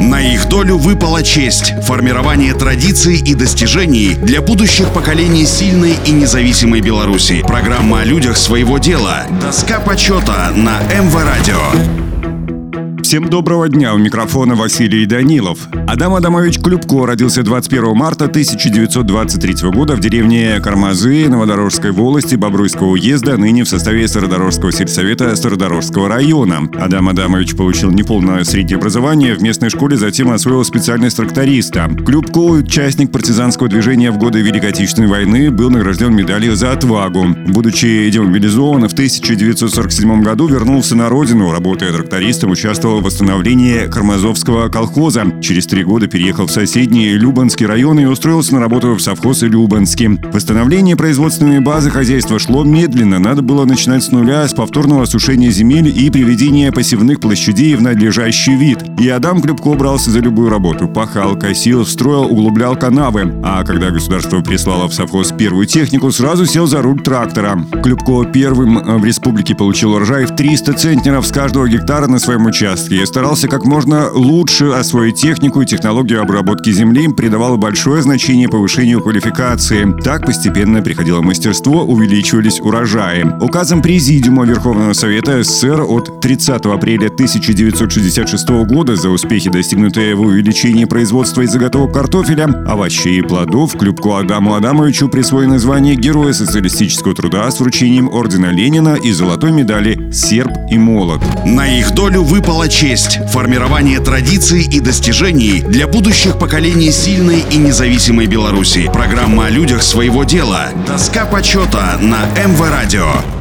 На их долю выпала честь – формирование традиций и достижений для будущих поколений сильной и независимой Беларуси. Программа о людях своего дела. Доска почета на МВ Радио. Всем доброго дня, у микрофона Василий Данилов. Адам Адамович Клюбко родился 21 марта 1923 года в деревне Кармазы Новодорожской волости Бобруйского уезда, ныне в составе Стародорожского сельсовета Стародорожского района. Адам Адамович получил неполное среднее образование в местной школе, затем освоил специальность тракториста. Клюбко, участник партизанского движения в годы Великой Отечественной войны, был награжден медалью за отвагу. Будучи демобилизован, в 1947 году вернулся на родину, работая трактористом, участвовал восстановления Кармазовского колхоза. Через три года переехал в соседний Любанский район и устроился на работу в совхоз Любанский. Восстановление производственной базы хозяйства шло медленно. Надо было начинать с нуля, с повторного осушения земель и приведения посевных площадей в надлежащий вид. И Адам Клюбко брался за любую работу. Пахал, косил, строил, углублял канавы. А когда государство прислало в совхоз первую технику, сразу сел за руль трактора. Клюбко первым в республике получил урожай в 300 центнеров с каждого гектара на своем участке и старался как можно лучше освоить технику и технологию обработки земли, придавал большое значение повышению квалификации. Так постепенно приходило мастерство, увеличивались урожаи. Указом Президиума Верховного Совета СССР от 30 апреля 1966 года за успехи, достигнутые в увеличении производства и заготовок картофеля, овощей и плодов, Клюбку Адаму Адамовичу присвоено звание Героя социалистического труда с вручением Ордена Ленина и золотой медали «Серб и молот». На их долю выпала честь – формирование традиций и достижений для будущих поколений сильной и независимой Беларуси. Программа о людях своего дела. Доска почета на МВ Радио.